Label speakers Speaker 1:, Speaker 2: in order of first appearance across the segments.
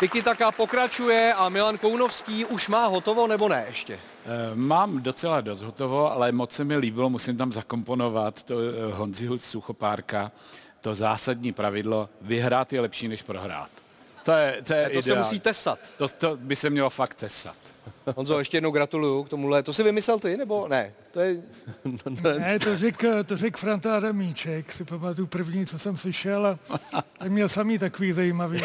Speaker 1: Tiki Taka pokračuje a Milan Kounovský už má hotovo nebo ne ještě?
Speaker 2: Eh, Mám docela dost hotovo, ale moc se mi líbilo, musím tam zakomponovat to eh, Honziho Suchopárka, to zásadní pravidlo, vyhrát je lepší než prohrát. To je, to je
Speaker 1: To se musí tesat.
Speaker 2: To, to by se mělo fakt tesat.
Speaker 1: Honzo, ještě jednou gratuluju k tomuhle. To si vymyslel ty, nebo ne? To je...
Speaker 3: Ne, to řekl to řek Franta Adamíček, si pamatuju první, co jsem slyšel a ten měl samý takový zajímavý,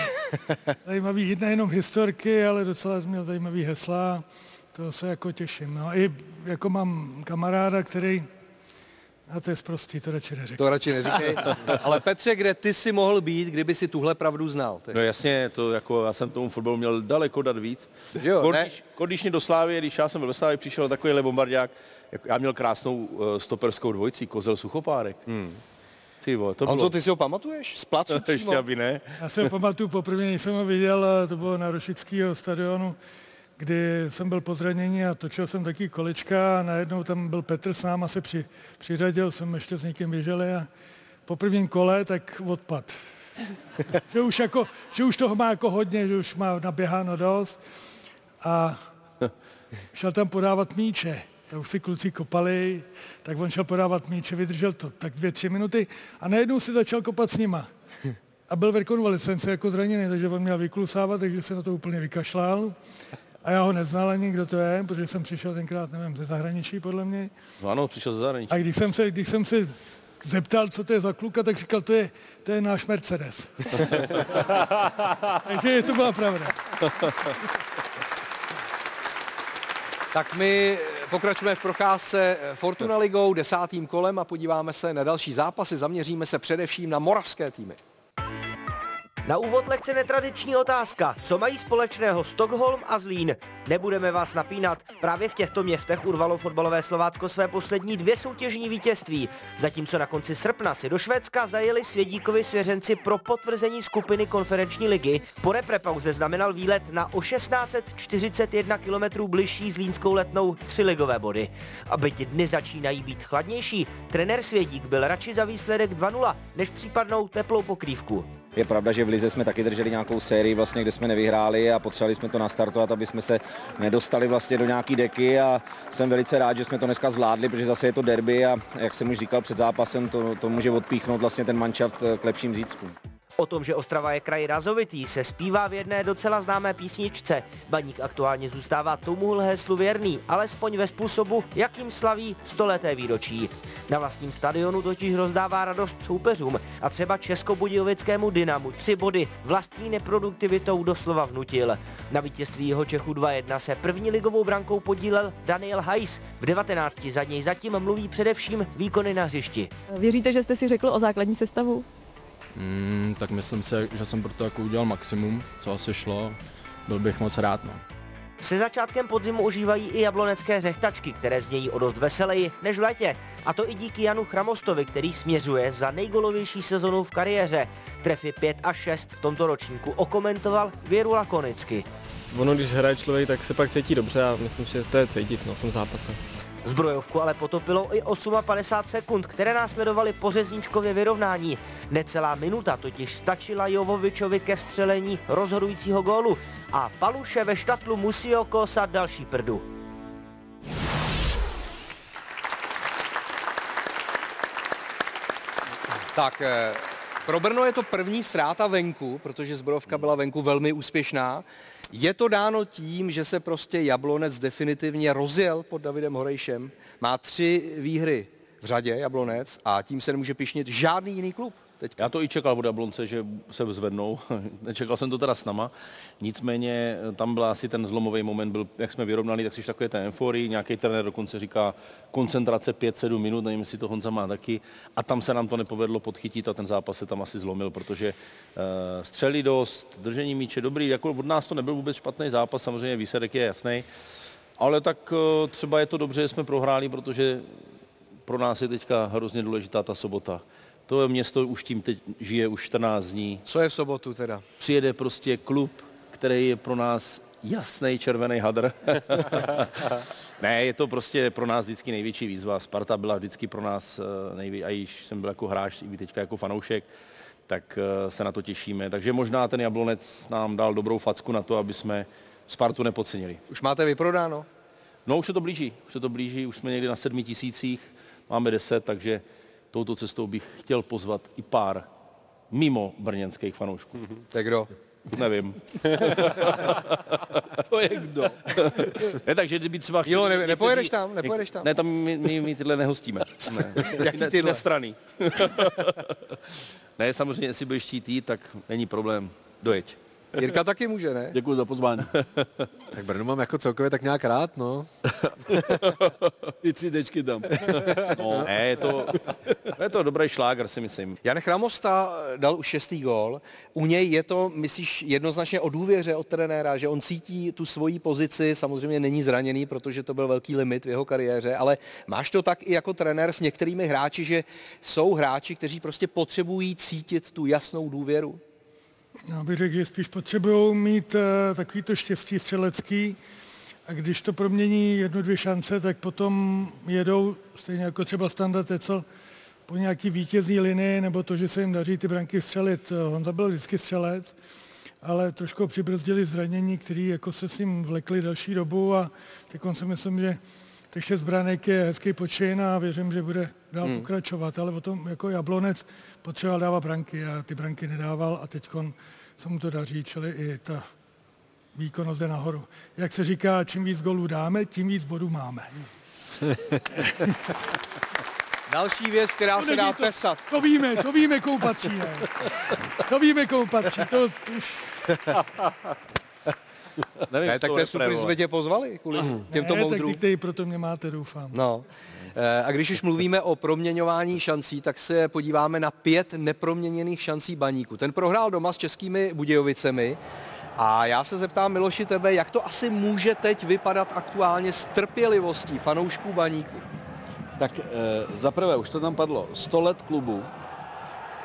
Speaker 3: zajímavý nejenom historky, ale docela měl zajímavý hesla, to se jako těším. No i jako mám kamaráda, který, a to je zprostý, to radši neřeknu.
Speaker 1: To radši neříkej. Ale Petře, kde ty si mohl být, kdyby si tuhle pravdu znal? Ty?
Speaker 4: No jasně, to jako, já jsem tomu fotbalu měl daleko dát víc.
Speaker 1: Jo, ne?
Speaker 4: Když, když mě do Slávy, když já jsem byl ve Slávě, přišel takovýhle bombardák, jako já měl krásnou uh, stoperskou dvojici, Kozel Suchopárek. Hmm. Ty vole, to
Speaker 1: Honzo,
Speaker 4: bylo...
Speaker 1: ty si ho pamatuješ? Z placu?
Speaker 4: Ještě aby ne.
Speaker 3: Já si ho pamatuju poprvé, když jsem ho viděl, to bylo na Rošického stadionu, kdy jsem byl po zranění a točil jsem taky kolečka a najednou tam byl Petr sám a se při, přiřadil, jsem ještě s někým běželi a po prvním kole tak odpad. že, už jako, že už toho má jako hodně, že už má naběháno dost a šel tam podávat míče. Tak už si kluci kopali, tak on šel podávat míče, vydržel to tak dvě, tři minuty a najednou si začal kopat s nima. A byl v rekonvalescenci jako zraněný, takže on měl vyklusávat, takže se na to úplně vykašlal. A já ho neznal ani, kdo to je, protože jsem přišel tenkrát, nevím, ze zahraničí podle mě.
Speaker 4: No ano, přišel ze zahraničí.
Speaker 3: A když jsem se, když jsem se zeptal, co to je za kluka, tak říkal, to je, to je náš Mercedes. takže to byla pravda.
Speaker 1: Tak my pokračujeme v procházce Fortuna Ligou desátým kolem a podíváme se na další zápasy. Zaměříme se především na moravské týmy.
Speaker 5: Na úvod lehce netradiční otázka. Co mají společného Stockholm a Zlín? Nebudeme vás napínat. Právě v těchto městech urvalo fotbalové Slovácko své poslední dvě soutěžní vítězství. Zatímco na konci srpna si do Švédska zajeli Svědíkovi svěřenci pro potvrzení skupiny konferenční ligy. Po reprepauze znamenal výlet na o 1641 km bližší zlínskou letnou tři ligové body. Aby ti dny začínají být chladnější, trenér Svědík byl radši za výsledek 2-0, než případnou teplou pokrývku.
Speaker 6: Je pravda, že v Lize jsme taky drželi nějakou sérii, vlastně, kde jsme nevyhráli a potřebovali jsme to nastartovat, aby jsme se nedostali vlastně do nějaký deky a jsem velice rád, že jsme to dneska zvládli, protože zase je to derby a jak jsem už říkal před zápasem, to, to může odpíchnout vlastně ten manšaft k lepším zítřkům.
Speaker 5: O tom, že Ostrava je kraj razovitý, se zpívá v jedné docela známé písničce. Baník aktuálně zůstává tomuhle heslu věrný, alespoň ve způsobu, jakým slaví stoleté výročí. Na vlastním stadionu totiž rozdává radost soupeřům a třeba českobudějovickému Dynamu tři body vlastní neproduktivitou doslova vnutil. Na vítězství jeho Čechu 2-1 se první ligovou brankou podílel Daniel Hajs. V 19 za něj zatím mluví především výkony na hřišti.
Speaker 7: Věříte, že jste si řekl o základní sestavu?
Speaker 8: Mm, tak myslím si, že jsem pro to jako udělal maximum, co asi šlo. Byl bych moc rád, no.
Speaker 5: Se začátkem podzimu užívají i jablonecké řechtačky, které znějí o dost veseleji než v létě. A to i díky Janu Chramostovi, který směřuje za nejgolovější sezonu v kariéře. Trefy 5 a 6 v tomto ročníku okomentoval Věru lakonicky.
Speaker 9: Ono, když hraje člověk, tak se pak cítí dobře a myslím, že to je cítit no, v tom zápase.
Speaker 5: Zbrojovku ale potopilo i 58 sekund, které následovaly po řezničkově vyrovnání. Necelá minuta totiž stačila Jovovičovi ke vstřelení rozhodujícího gólu a Paluše ve štatlu musí okosat další prdu.
Speaker 1: Tak, eh, pro Brno je to první ztráta venku, protože zbrojovka byla venku velmi úspěšná. Je to dáno tím, že se prostě Jablonec definitivně rozjel pod Davidem Horejšem. Má tři výhry v řadě Jablonec a tím se nemůže pišnit žádný jiný klub. Teď.
Speaker 4: Já to i čekal od Jablonce, že se zvednou. Nečekal jsem to teda s nama. Nicméně tam byl asi ten zlomový moment, byl, jak jsme vyrovnali, tak si takové té euforii. Nějaký trenér dokonce říká koncentrace 5-7 minut, nevím, jestli to Honza má taky. A tam se nám to nepovedlo podchytit a ten zápas se tam asi zlomil, protože uh, střeli dost, držení míče dobrý. Jako od nás to nebyl vůbec špatný zápas, samozřejmě výsledek je jasný. Ale tak uh, třeba je to dobře, že jsme prohráli, protože pro nás je teďka hrozně důležitá ta sobota. To město už tím teď žije už 14 dní.
Speaker 1: Co je v sobotu teda?
Speaker 4: Přijede prostě klub, který je pro nás jasný červený hadr. ne, je to prostě pro nás vždycky největší výzva. Sparta byla vždycky pro nás největší, a již jsem byl jako hráč, i teďka jako fanoušek. tak eh, se na to těšíme. Takže možná ten Jablonec nám dal dobrou facku na to, aby jsme Spartu nepodcenili.
Speaker 1: Už máte vyprodáno?
Speaker 4: No už se to blíží, už se to blíží, už jsme někdy na sedmi tisících, máme deset, takže touto cestou bych chtěl pozvat i pár mimo brněnských fanoušků. Mm-hmm.
Speaker 1: Tak kdo?
Speaker 4: Nevím. to je kdo? ne, takže kdyby třeba...
Speaker 1: Jo, ne, nepojedeš tam, nepojedeš tam.
Speaker 4: Ne, tam my, my, my tyhle nehostíme. Ne.
Speaker 1: Jaký
Speaker 4: ne,
Speaker 1: tyhle?
Speaker 4: strany. ne, samozřejmě, jestli budeš chtít jít, tak není problém. Dojeď.
Speaker 1: Jirka taky může, ne?
Speaker 10: Děkuji za pozvání.
Speaker 11: tak Brno mám jako celkově tak nějak rád, no.
Speaker 10: Ty tři dečky tam.
Speaker 4: No, ne, je to, je to dobrý šláger, si myslím.
Speaker 1: Janek Ramosta dal už šestý gól. U něj je to, myslíš, jednoznačně o důvěře od trenéra, že on cítí tu svoji pozici, samozřejmě není zraněný, protože to byl velký limit v jeho kariéře, ale máš to tak i jako trenér s některými hráči, že jsou hráči, kteří prostě potřebují cítit tu jasnou důvěru?
Speaker 3: Já bych řekl, že spíš potřebují mít uh, takový to štěstí střelecký a když to promění jednu, dvě šance, tak potom jedou, stejně jako třeba Standa Tecel, po nějaký vítězní linii, nebo to, že se jim daří ty branky střelit. Honza byl vždycky střelec, ale trošku přibrzdili zranění, který jako se s ním vlekli další dobu a teď si myslím, že těch šest branek je hezký počin a věřím, že bude dál hmm. pokračovat, ale o tom jako Jablonec potřeboval dávat branky a ty branky nedával a teď se mu to daří, čili i ta výkonnost jde nahoru. Jak se říká, čím víc golů dáme, tím víc bodů máme.
Speaker 1: Další věc, která
Speaker 3: to
Speaker 1: se dá
Speaker 3: to,
Speaker 1: tesat.
Speaker 3: To víme, to víme, komu patří. Ne? To víme, komu patří. To.
Speaker 1: Nevím, ne, tak to je super, že jsme tě pozvali kvůli těmto
Speaker 3: ne,
Speaker 1: moudrům.
Speaker 3: tak ty proto mě máte, doufám.
Speaker 1: No. A když už mluvíme o proměňování šancí, tak se podíváme na pět neproměněných šancí baníku. Ten prohrál doma s českými Budějovicemi. A já se zeptám Miloši tebe, jak to asi může teď vypadat aktuálně s trpělivostí fanoušků baníku?
Speaker 10: Tak e, zaprvé, už to tam padlo, 100 let klubu,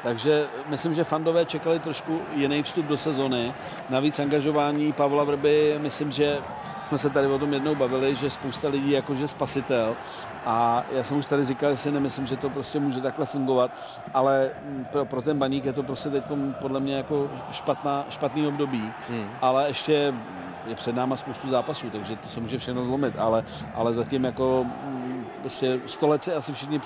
Speaker 10: takže myslím, že fandové čekali trošku jiný vstup do sezony. Navíc angažování Pavla Vrby, myslím, že jsme se tady o tom jednou bavili, že spousta lidí jakože spasitel. A já jsem už tady říkal, že si nemyslím, že to prostě může takhle fungovat, ale pro, pro ten baník je to prostě teď podle mě jako špatná, špatný období. Hmm. Ale ještě je před náma spoustu zápasů, takže to se může všechno zlomit, ale, ale zatím jako prostě sto let si asi všichni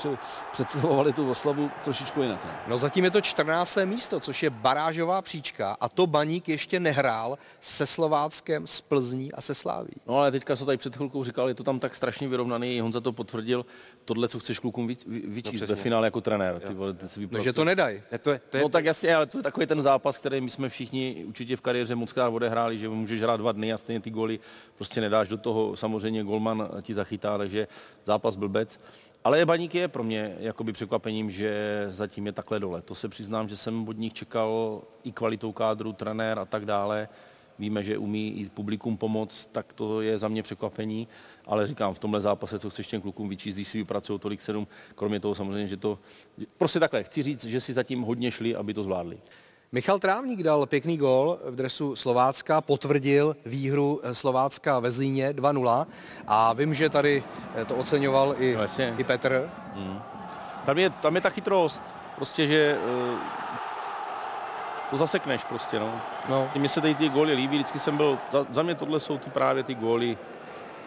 Speaker 10: představovali tu oslavu trošičku jinak. Ne?
Speaker 1: No zatím je to 14. místo, což je barážová příčka a to Baník ještě nehrál se Slováckem, s Plzní a se Sláví.
Speaker 4: No ale teďka se tady před chvilkou říkal, je to tam tak strašně vyrovnaný, Honza to potvrdil, tohle, co chceš klukům vyčíst no, ve finále jako trenér. Ty vole, ty si
Speaker 1: no, že to nedají.
Speaker 4: To je, to je, no tak jasně, ale to je takový ten zápas, který my jsme všichni určitě v kariéře moc krát odehráli, že můžeš hrát dva dny a stejně ty góly prostě nedáš do toho, samozřejmě golman ti zachytá, takže zápas blbec. Ale Baník je pro mě jakoby překvapením, že zatím je takhle dole. To se přiznám, že jsem od nich čekal i kvalitou kádru, trenér a tak dále. Víme, že umí i publikum pomoct, tak to je za mě překvapení. Ale říkám, v tomhle zápase, co chceš těm klukům vyčíst, když si vypracují tolik sedm, kromě toho samozřejmě, že to... Prostě takhle, chci říct, že si zatím hodně šli, aby to zvládli.
Speaker 1: Michal Trávník dal pěkný gol v dresu Slovácka, potvrdil výhru Slovácka ve Zlíně 2-0 a vím, že tady to oceňoval i, no, i Petr. Hmm.
Speaker 4: Tam, je, tam je ta chytrost, prostě, že uh, to zasekneš prostě, no. no. Mně se tady ty góly líbí, vždycky jsem byl, za, za mě tohle jsou ty právě ty góly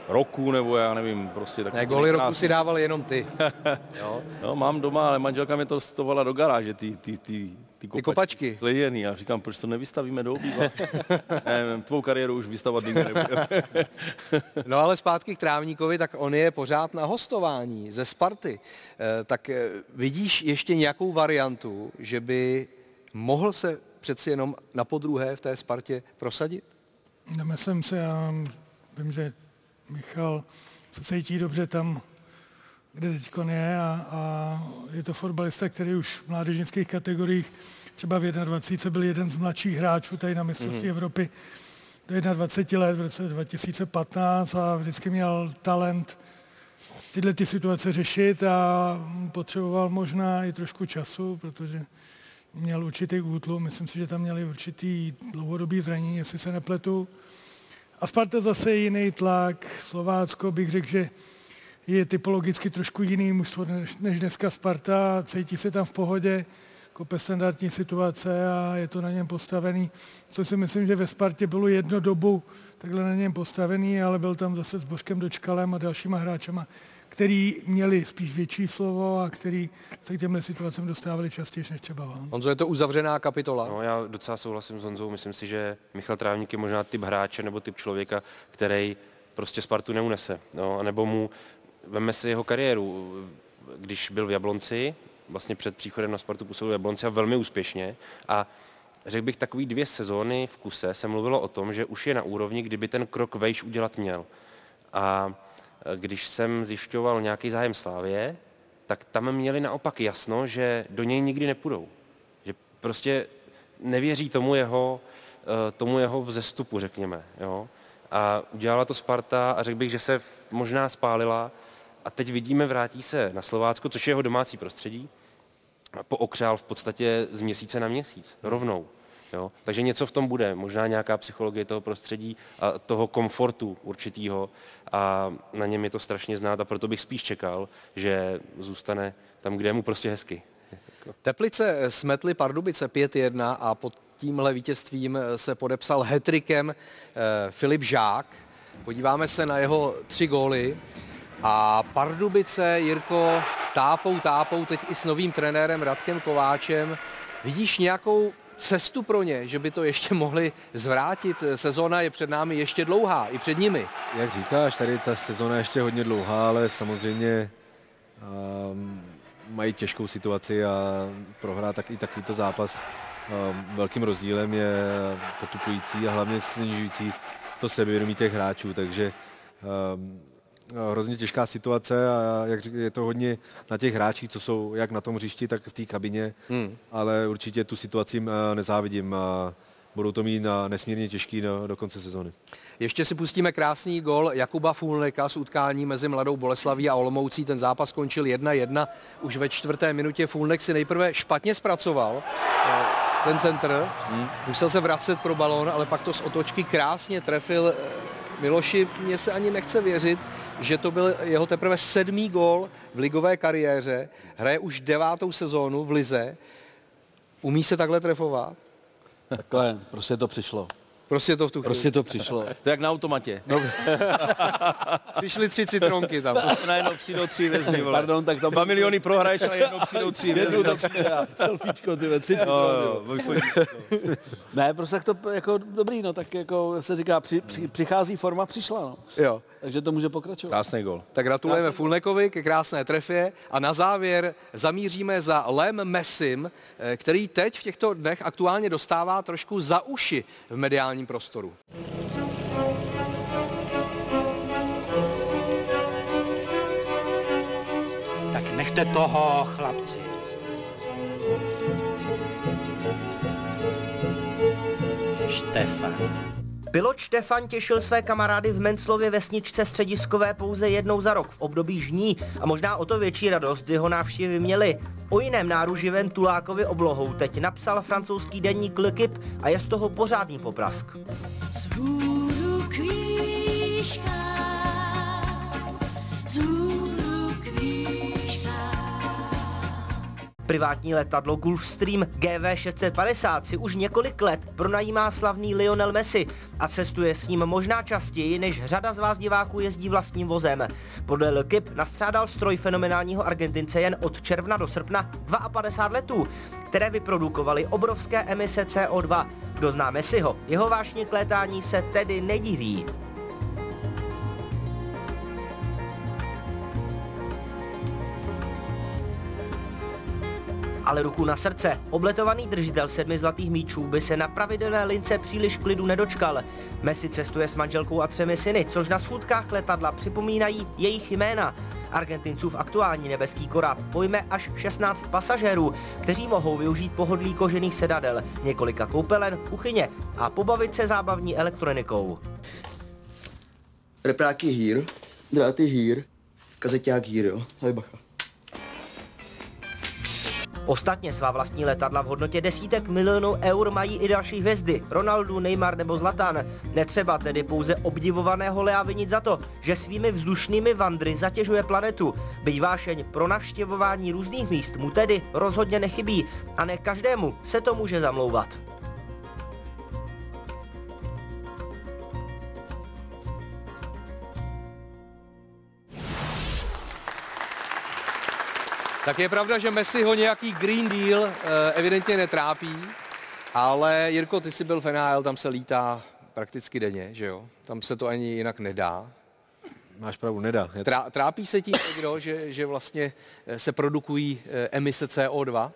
Speaker 4: roku, nebo já nevím, prostě tak.
Speaker 1: Ne, góly roku si dával jenom ty.
Speaker 4: jo. no, mám doma, ale manželka mi to stovala do garáže, ty, ty, ty,
Speaker 1: ty, kopačky. ty kopačky.
Speaker 4: Lejený. Já říkám, proč to nevystavíme do obýva? ne, tvou kariéru už vystavovat nikdy nebude.
Speaker 1: no ale zpátky k Trávníkovi, tak on je pořád na hostování ze Sparty. E, tak e, vidíš ještě nějakou variantu, že by mohl se přeci jenom na podruhé v té Spartě prosadit?
Speaker 3: Nemyslím se, já vím, že Michal se cítí dobře tam, kde teď je a, a je to fotbalista, který už v mládežnických kategoriích třeba v 21 byl jeden z mladších hráčů tady na mistrovství mm-hmm. Evropy do 21 let v roce 2015 a vždycky měl talent tyhle ty situace řešit a potřeboval možná i trošku času, protože měl určitý útlum, myslím si, že tam měli určitý dlouhodobý zranění, jestli se nepletu. A Sparta zase jiný tlak. Slovácko bych řekl, že je typologicky trošku jiný mužstvo než, dneska Sparta. Cítí se tam v pohodě. kope standardní situace a je to na něm postavený. Co si myslím, že ve Spartě bylo jedno dobu takhle na něm postavený, ale byl tam zase s Božkem Dočkalem a dalšíma hráčema, který měli spíš větší slovo a který se k těmhle situacím dostávali častěji než třeba on.
Speaker 1: Honzo, je to uzavřená kapitola?
Speaker 12: No, já docela souhlasím s Honzou. Myslím si, že Michal Trávník je možná typ hráče nebo typ člověka, který prostě Spartu neunese. No, nebo mu, veme si jeho kariéru, když byl v Jablonci, vlastně před příchodem na Spartu působil v Jablonci a velmi úspěšně a řekl bych, takový dvě sezóny v kuse se mluvilo o tom, že už je na úrovni, kdyby ten krok vejš udělat měl. A když jsem zjišťoval nějaký zájem Slávě, tak tam měli naopak jasno, že do něj nikdy nepůjdou. Že prostě nevěří tomu jeho, eh, tomu jeho vzestupu, řekněme. Jo? A udělala to Sparta a řekl bych, že se možná spálila a teď vidíme, vrátí se na Slovácko, což je jeho domácí prostředí, a pookřál v podstatě z měsíce na měsíc, rovnou. Jo? Takže něco v tom bude, možná nějaká psychologie toho prostředí a toho komfortu určitýho a na něm je to strašně znát a proto bych spíš čekal, že zůstane tam, kde je mu prostě hezky.
Speaker 1: Teplice smetly Pardubice 5-1 a pod tímhle vítězstvím se podepsal hetrikem eh, Filip Žák. Podíváme se na jeho tři góly. A Pardubice, Jirko, tápou, tápou teď i s novým trenérem Radkem Kováčem. Vidíš nějakou cestu pro ně, že by to ještě mohli zvrátit? Sezóna je před námi ještě dlouhá, i před nimi.
Speaker 11: Jak říkáš, tady ta sezóna je ještě hodně dlouhá, ale samozřejmě um, mají těžkou situaci a prohrát tak i takovýto zápas um, velkým rozdílem je potupující a hlavně snižující to sebevědomí těch hráčů, takže um, hrozně těžká situace a jak řík, je to hodně na těch hráčích, co jsou jak na tom hřišti, tak v té kabině, hmm. ale určitě tu situaci nezávidím a budou to mít na nesmírně těžký do, do konce sezóny.
Speaker 1: Ještě si pustíme krásný gol Jakuba Fulneka z utkání mezi Mladou Boleslaví a Olomoucí. Ten zápas skončil 1-1. Už ve čtvrté minutě Fulnek si nejprve špatně zpracoval eh, ten centr. Hmm. Musel se vracet pro balón, ale pak to z otočky krásně trefil eh, Miloši, mně se ani nechce věřit, že to byl jeho teprve sedmý gol v ligové kariéře. Hraje už devátou sezónu v lize. Umí se takhle trefovat?
Speaker 10: Takhle, prostě to přišlo.
Speaker 1: Prostě to v tu chvíli.
Speaker 10: Prostě to přišlo.
Speaker 4: To jak na automatě. No.
Speaker 1: Přišly tři citronky tam.
Speaker 4: Najednou přijdou tři vězny, vole.
Speaker 10: Pardon, tak tam...
Speaker 4: Dva miliony prohraješ, ale jednou přijdou tři.
Speaker 10: Jednou tam přijde selfiečko, ty tři citrony. Ne, prostě tak to jako dobrý, no, tak jako se říká, při, při, přichází forma, přišla, no.
Speaker 1: Jo.
Speaker 10: Takže to může pokračovat.
Speaker 4: Krásný gol.
Speaker 1: Tak gratulujeme Krásný Fulnekovi ke krásné trefě a na závěr zamíříme za Lem Messim, eh, který teď v těchto dnech aktuálně dostává trošku za uši v mediálním prostoru.
Speaker 13: Tak nechte toho, chlapci. Štefan.
Speaker 5: Pilot Štefan těšil své kamarády v Menclově vesničce střediskové pouze jednou za rok v období žní a možná o to větší radost jeho návštěvy měli. O jiném náruživém Tulákovi oblohou teď napsal francouzský denník L'Equipe a je z toho pořádný poprask.
Speaker 14: Zhůru kvíška,
Speaker 5: Privátní letadlo Gulfstream GV650 si už několik let pronajímá slavný Lionel Messi a cestuje s ním možná častěji, než řada z vás diváků jezdí vlastním vozem. Podle L'Equipe nastřádal stroj fenomenálního Argentince jen od června do srpna 52 letů, které vyprodukovaly obrovské emise CO2. Kdo zná Messiho, jeho vášně k létání se tedy nediví. Ale ruku na srdce, obletovaný držitel sedmi zlatých míčů by se na pravidelné lince příliš klidu nedočkal. Messi cestuje s manželkou a třemi syny, což na schůdkách letadla připomínají jejich jména. Argentincův aktuální nebeský korab pojme až 16 pasažérů, kteří mohou využít pohodlí kožených sedadel, několika koupelen, kuchyně a pobavit se zábavní elektronikou.
Speaker 15: Repráky hýr, dráty hýr, kazeťák hýr, jo, hej bacha.
Speaker 5: Ostatně svá vlastní letadla v hodnotě desítek milionů eur mají i další hvězdy, Ronaldo, Neymar nebo Zlatan. Netřeba tedy pouze obdivovaného Lea vinit za to, že svými vzdušnými vandry zatěžuje planetu. Byť vášeň pro navštěvování různých míst mu tedy rozhodně nechybí a ne každému se to může zamlouvat.
Speaker 1: Tak je pravda, že Messi ho nějaký Green Deal eh, evidentně netrápí, ale Jirko, ty jsi byl v NHL, tam se lítá prakticky denně, že jo? Tam se to ani jinak nedá.
Speaker 11: Máš pravdu, nedá.
Speaker 1: Trá, trápí se tím někdo, že, že vlastně eh, se produkují eh, emise CO2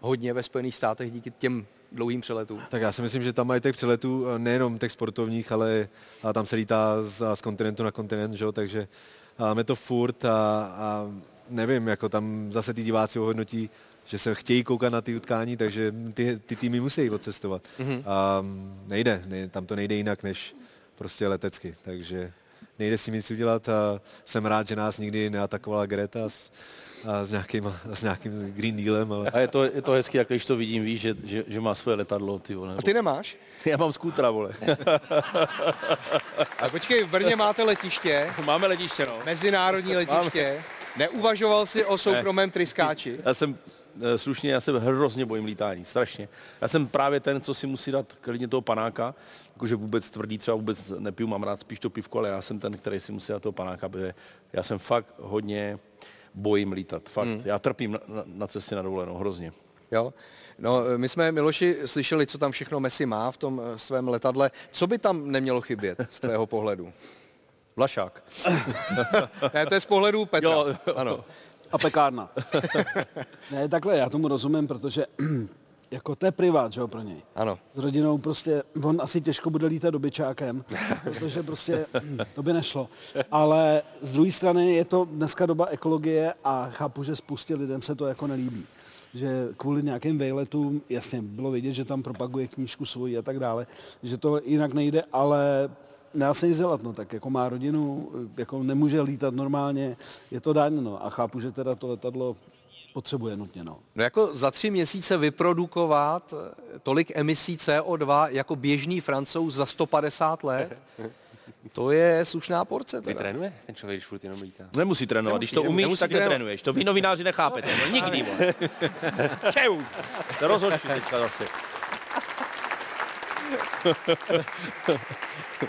Speaker 1: hodně ve Spojených státech díky těm dlouhým přeletům?
Speaker 11: Tak já si myslím, že tam mají těch přeletů nejenom těch sportovních, ale a tam se lítá z, z kontinentu na kontinent, že? jo, takže máme to furt a, a nevím, jako tam zase ty diváci ohodnotí, že se chtějí koukat na ty utkání, takže ty, ty týmy musí odcestovat.
Speaker 1: Mhm.
Speaker 11: A nejde, ne, tam to nejde jinak, než prostě letecky, takže nejde s tím nic udělat a jsem rád, že nás nikdy neatakovala Greta s, a s, nějakým, s nějakým Green Dealem, ale...
Speaker 4: A je to, je to hezky, jak když to vidím, víš, že, že, že má svoje letadlo, ty vole.
Speaker 1: A ty nemáš?
Speaker 4: Já mám skútra, vole.
Speaker 1: A počkej, v Brně máte letiště,
Speaker 4: Máme letiště, no.
Speaker 1: mezinárodní letiště. Neuvažoval jsi o soukromém tryskáči?
Speaker 4: Já jsem eh, slušně, já se hrozně bojím lítání, strašně. Já jsem právě ten, co si musí dát klidně toho panáka, jakože vůbec tvrdý třeba vůbec nepiju, mám rád spíš to pivko, ale já jsem ten, který si musí dát toho panáka, protože já jsem fakt hodně bojím lítat, fakt.
Speaker 1: Hmm.
Speaker 4: Já trpím na, na, na cestě na dovolenou, hrozně.
Speaker 1: Jo. No, my jsme, Miloši, slyšeli, co tam všechno Messi má v tom eh, svém letadle. Co by tam nemělo chybět z tvého pohledu?
Speaker 4: Vlašák.
Speaker 1: ne, to je z pohledu Petra.
Speaker 4: Jo.
Speaker 1: Ano.
Speaker 10: A pekárna. ne, takhle, já tomu rozumím, protože jako to je privát, že jo, pro něj.
Speaker 1: Ano.
Speaker 10: S rodinou prostě, on asi těžko bude lítat dobyčákem, protože prostě to by nešlo. Ale z druhé strany je to dneska doba ekologie a chápu, že spoustě lidem se to jako nelíbí. Že kvůli nějakým vejletům, jasně, bylo vidět, že tam propaguje knížku svoji a tak dále, že to jinak nejde, ale nedá se nic dělat, no, tak jako má rodinu, jako nemůže lítat normálně, je to daň, no, a chápu, že teda to letadlo potřebuje nutně, no.
Speaker 1: No jako za tři měsíce vyprodukovat eh, tolik emisí CO2 jako běžný francouz za 150 let, to je slušná porce.
Speaker 12: Vy
Speaker 1: Teda.
Speaker 12: trénuje ten člověk, když furt jenom lítá?
Speaker 4: Nemusí trénovat, když to
Speaker 12: Nemusí,
Speaker 4: umíš,
Speaker 12: nemusí
Speaker 4: tak netrénuješ. To vy novináři nechápete, no nikdy. Čau! To rozhodčí teďka zase.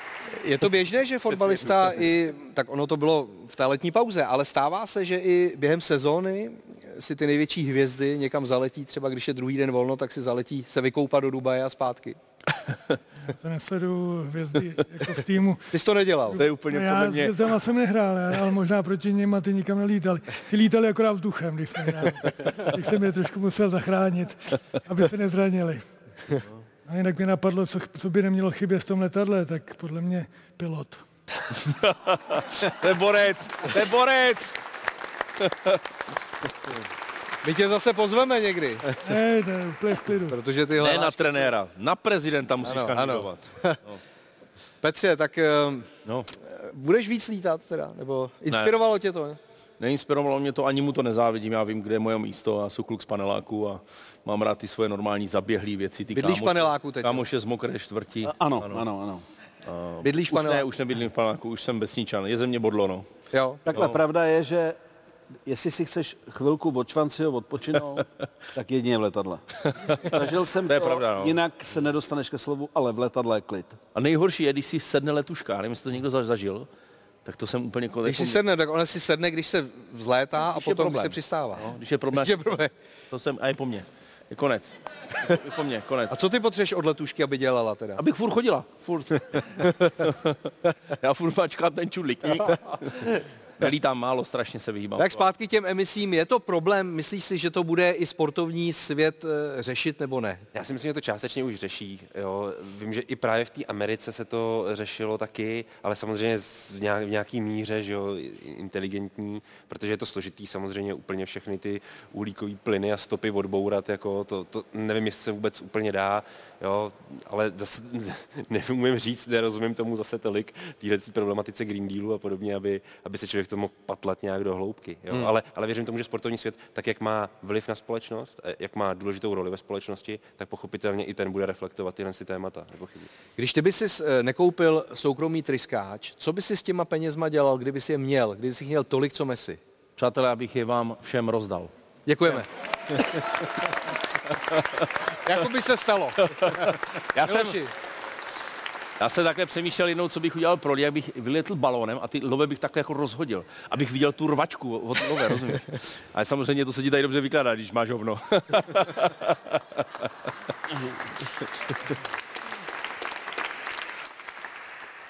Speaker 1: Je to běžné, že fotbalista i, tak ono to bylo v té letní pauze, ale stává se, že i během sezóny si ty největší hvězdy někam zaletí, třeba když je druhý den volno, tak si zaletí se vykoupat do Dubaje a zpátky.
Speaker 3: To nesleduju hvězdy jako v týmu.
Speaker 1: Ty jsi to nedělal.
Speaker 4: To je úplně
Speaker 3: No já
Speaker 4: podle
Speaker 3: s
Speaker 4: mě...
Speaker 3: hvězdama jsem nehrál, ale možná proti nim a ty nikam nelítali. Ty lítali akorát vzduchem, když jsme hráli. Když jsem je trošku musel zachránit, aby se nezranili. A jinak mě napadlo, co, co by nemělo chybět v tom letadle, tak podle mě pilot.
Speaker 4: To je borec, to je borec.
Speaker 1: My tě zase pozveme někdy,
Speaker 3: Ne, ne, úplně v klidu.
Speaker 1: protože tyhle...
Speaker 4: Ne na trenéra, na prezidenta musíš
Speaker 1: Ano, ano.
Speaker 4: kandidovat.
Speaker 1: Petře, tak eh,
Speaker 4: No.
Speaker 1: budeš víc lítat teda? Nebo inspirovalo tě to? Ne?
Speaker 4: Neinspirovalo mě to, ani mu to nezávidím, já vím, kde je moje místo a jsou kluk z paneláku a mám rád ty svoje normální zaběhlé věci. Ty
Speaker 1: Bydlíš v paneláku teď?
Speaker 4: Kámoše z mokré čtvrti.
Speaker 10: Ano, ano, ano. ano.
Speaker 4: A
Speaker 1: Bydlíš v
Speaker 4: už ne,
Speaker 1: paneláku?
Speaker 4: už nebydlím v paneláku, už jsem vesničan, je ze mě bodlo, no.
Speaker 1: Jo.
Speaker 10: Takhle,
Speaker 4: No.
Speaker 10: pravda je, že jestli si chceš chvilku od švanciho odpočinout, tak jedině v letadle. Zažil jsem
Speaker 4: To
Speaker 10: to,
Speaker 4: je pravda, no.
Speaker 10: jinak se nedostaneš ke slovu, ale v letadle je klid.
Speaker 4: A nejhorší je, když si sedne letuška, nevím, jestli to někdo za- zažil, tak to jsem úplně... jako-
Speaker 1: Když si sedne, tak ona si sedne, když se vzlétá a
Speaker 4: Když je
Speaker 1: potom, když se přistává.
Speaker 4: No, když je problém,
Speaker 1: Když je problém.
Speaker 4: to jsem, a je po mně. Je konec. Je po mně, konec.
Speaker 1: A co ty potřebuješ od letušky, aby dělala teda?
Speaker 4: Abych furt chodila, furt. Já furt mačkám ten čudlík. Nelítám málo, strašně se vyhýbám.
Speaker 1: Tak zpátky k těm emisím, je to problém, myslíš si, že to bude i sportovní svět eh, řešit nebo ne?
Speaker 12: Já si myslím, že to částečně už řeší. Jo. Vím, že i právě v té Americe se to řešilo taky, ale samozřejmě z- v nějak- v nějaký míře, že jo, inteligentní, protože je to složitý samozřejmě úplně všechny ty uhlíkové plyny a stopy odbourat, jako to, to nevím, jestli se vůbec úplně dá, jo, ale zase neumím říct, nerozumím tomu zase tolik, téhle problematice Green Dealu a podobně, aby, aby se člověk to mohl patlat nějak do hloubky. Jo?
Speaker 1: Hmm.
Speaker 12: Ale, ale věřím tomu, že sportovní svět, tak jak má vliv na společnost, a jak má důležitou roli ve společnosti, tak pochopitelně i ten bude reflektovat tyhle si témata. Nepochybně.
Speaker 1: Když ty by si nekoupil soukromý tryskáč, co by si s těma penězma dělal, kdyby si je měl, kdyby si měl tolik, co Messi?
Speaker 4: Přátelé, abych je vám všem rozdal.
Speaker 1: Děkujeme. Jako by se stalo.
Speaker 4: Já jsem, já jsem takhle přemýšlel jednou, co bych udělal pro lidi, jak bych vyletl balónem a ty love bych takhle jako rozhodil, abych viděl tu rvačku od love, rozumíš? Ale samozřejmě to se ti tady dobře vykládá, když máš hovno.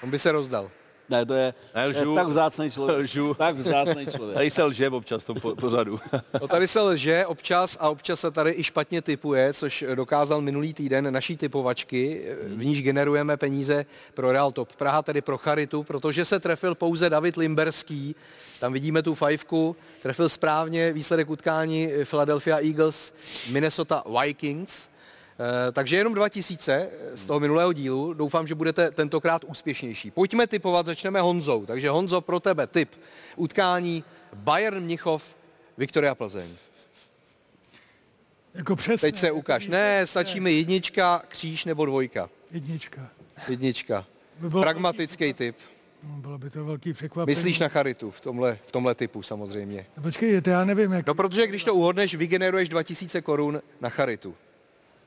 Speaker 1: On by se rozdal.
Speaker 10: Ne, to je,
Speaker 4: Ne,
Speaker 10: to je tak vzácný člověk.
Speaker 4: Lžu.
Speaker 10: Tak vzácný člověk.
Speaker 4: Tady se lže občas v tom po- pořadu.
Speaker 1: No tady se lže občas a občas se tady i špatně typuje, což dokázal minulý týden naší typovačky, v níž generujeme peníze pro Real Top Praha, tedy pro Charitu, protože se trefil pouze David Limberský. Tam vidíme tu fajfku, trefil správně výsledek utkání Philadelphia Eagles, Minnesota Vikings. Eh, Takže jenom 2000 z toho minulého dílu. Doufám, že budete tentokrát úspěšnější. Pojďme typovat, začneme Honzou. Takže Honzo, pro tebe typ utkání Bayern Mnichov, Viktoria Plzeň.
Speaker 3: Jako přesně.
Speaker 1: Teď se ukáž. Ne, stačí mi jednička, kříž nebo dvojka.
Speaker 3: Jednička.
Speaker 1: Jednička.
Speaker 3: By
Speaker 1: Pragmatický typ.
Speaker 3: No, bylo by to velký překvapení.
Speaker 1: Myslíš na charitu v tomhle, v tomhle typu samozřejmě.
Speaker 3: No, Počkej, to já nevím, jak...
Speaker 1: No protože když to uhodneš, vygeneruješ 2000 korun na charitu.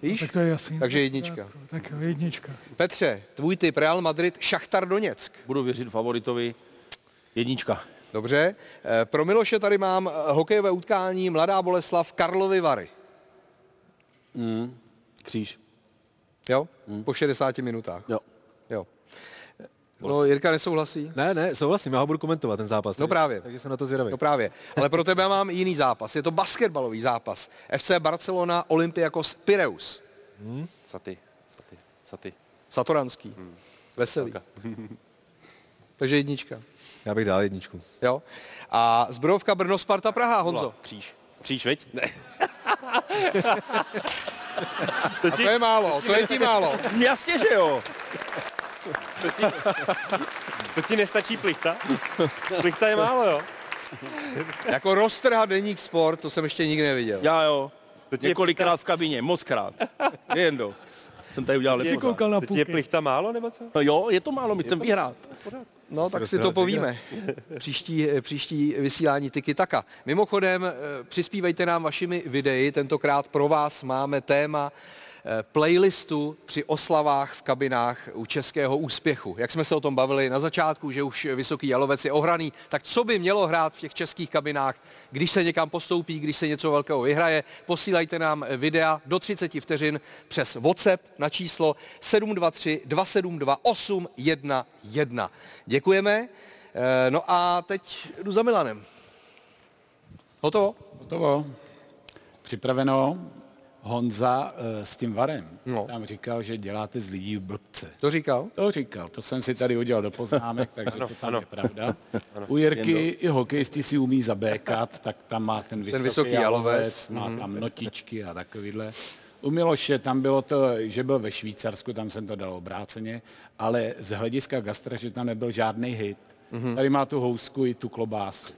Speaker 1: Víš?
Speaker 3: tak to je jasný.
Speaker 1: Takže jednička.
Speaker 3: Tak jo, jednička.
Speaker 1: Petře, tvůj typ Real Madrid, Šachtar Doněck.
Speaker 4: Budu věřit favoritovi. Jednička.
Speaker 1: Dobře. Eh, Pro Miloše tady mám eh, hokejové utkání Mladá Boleslav Karlovy Vary.
Speaker 10: Mm. Kříž.
Speaker 1: Jo? Po 60 minutách.
Speaker 10: Jo.
Speaker 1: Jo. No, Jirka nesouhlasí?
Speaker 11: Ne, ne, souhlasím, já ho budu komentovat, ten zápas.
Speaker 1: No právě.
Speaker 11: Takže jsem na to zvědavý.
Speaker 1: No právě. Ale pro tebe mám jiný zápas. Je to basketbalový zápas. FC Barcelona, Olympiakos, Pireus.
Speaker 11: Hmm?
Speaker 12: Saty. Saty. Saty.
Speaker 1: Satoranský.
Speaker 12: Hmm.
Speaker 1: Veselý. Takže jednička.
Speaker 11: Já bych dal jedničku.
Speaker 1: Jo. A zbrojovka Brno, Sparta, Praha, Honzo.
Speaker 12: Kříž. Kříž, veď? Ne.
Speaker 1: A to je málo, to je ti málo.
Speaker 4: Jasně, že jo.
Speaker 12: To ti nestačí plichta? Plichta je málo, jo?
Speaker 1: Jako roztrhat deník sport, to jsem ještě nikdy neviděl.
Speaker 4: Já jo. Několikrát v kabině, moc krát. Jen do. Jsem tady udělal lepší.
Speaker 3: koukal na
Speaker 12: To ti je plichta málo, nebo co?
Speaker 4: No jo, je to málo, my chceme vyhrát.
Speaker 1: No, tak si to povíme. Příští, příští vysílání Tiki Taka. Mimochodem, eh, přispívejte nám vašimi videi. Tentokrát pro vás máme téma eh, playlistu při oslavách v kabinách u českého úspěchu. Jak jsme se o tom bavili na začátku, že už Vysoký Jalovec je ohraný, tak co by mělo hrát v těch českých kabinách, když se někam postoupí, když se něco velkého vyhraje, posílajte nám videa do 30 vteřin přes WhatsApp na číslo 723 272 811. Děkujeme. Eh, No a teď jdu za Milanem. Hotovo?
Speaker 2: Hotovo. Připraveno. Honza eh, s tím varem.
Speaker 1: No.
Speaker 2: Tam říkal, že děláte z lidí blbce.
Speaker 1: To říkal?
Speaker 2: To říkal, to jsem si tady udělal do poznámek, takže
Speaker 12: Ano,
Speaker 2: to tam
Speaker 12: ano.
Speaker 2: je pravda.
Speaker 12: Ano.
Speaker 2: U Jirky i hokejisti si umí zabékat, tak tam má ten vysoký,
Speaker 1: vysoký jalovec,
Speaker 2: má
Speaker 1: mhm.
Speaker 2: tam notičky a takovýhle. U Miloše tam bylo to, že byl ve Švýcarsku, tam jsem to dal obráceně, ale z hlediska gastra, že tam nebyl žádný hit.
Speaker 1: Mhm.
Speaker 2: Tady má tu housku i tu klobásu.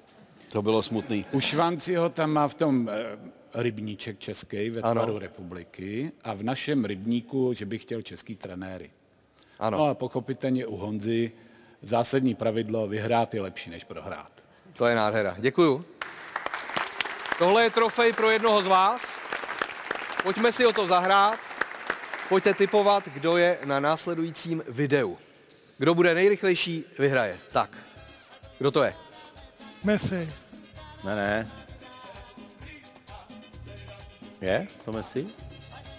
Speaker 10: To bylo smutný.
Speaker 2: U Švanciho tam má v tom eh, rybníček český ve
Speaker 1: Ano.
Speaker 2: tvaru republiky a v našem rybníku, že bych chtěl český trenéry.
Speaker 1: Ano.
Speaker 2: No a pochopitelně u Honzy zásadní pravidlo vyhrát je lepší než prohrát.
Speaker 1: To je nádhera. Děkuju. Tohle je trofej pro jednoho z vás. Pojďme si o to zahrát. Pojďte typovat, kdo je na následujícím videu. Kdo bude nejrychlejší, vyhraje. Tak, kdo to je?
Speaker 3: Messi.
Speaker 4: Ne, ne. Je to Messi?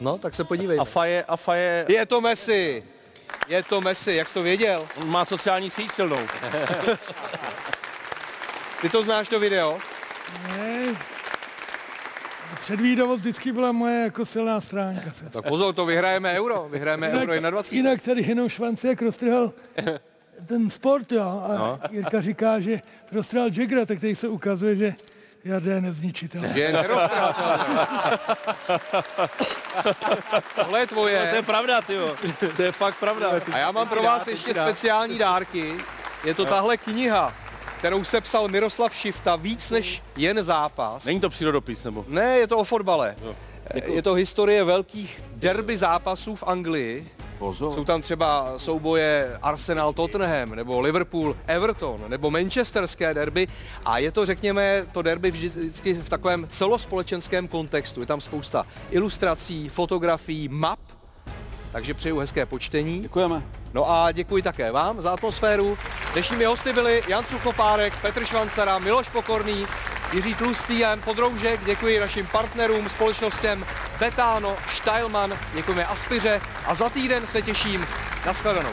Speaker 1: No, tak se podívej.
Speaker 4: A Faje, a Faje,
Speaker 1: Je to Messi. Je to Messi, jak jsi to věděl?
Speaker 4: on má sociální síť silnou.
Speaker 1: Ty to znáš to video?
Speaker 3: Ne. Předvídavost vždycky byla moje jako silná stránka.
Speaker 1: Tak pozor, to vyhrajeme euro. Vyhrajeme euro 21.
Speaker 3: jinak tady jenom švance, jak roztrhal ten sport, jo. A
Speaker 1: No.
Speaker 3: Jirka říká, že roztrhal Jagra, tak teď se ukazuje, že Jarda je
Speaker 1: je. Tohle je tvoje.
Speaker 4: No, to je pravda, ty To je fakt pravda.
Speaker 1: A já mám pro vás ještě speciální dárky. Je to tahle kniha. kterou sepsal Miroslav Šifta, víc než jen zápas.
Speaker 4: Není to přírodopis, nebo?
Speaker 1: Ne, je to o fotbale. Je to historie velkých derby zápasů v Anglii.
Speaker 4: Pozor.
Speaker 1: Jsou tam třeba souboje Arsenal Tottenham, nebo Liverpool Everton, nebo Manchesterské derby. A je to, řekněme, to derby vždycky v takovém celospolečenském kontextu. Je tam spousta ilustrací, fotografií, map. Takže přeju hezké počtení.
Speaker 10: Děkujeme.
Speaker 1: No a děkuji také vám za atmosféru. Dnešními hosty byli Jan Suchopárek, Petr Švancara, Miloš Pokorný, Jiří Tlustý a Jan Podroužek. Děkuji našim partnerům, společnostem Betano, Steilman, děkujeme Aspiře a za týden se těším. Naschledanou.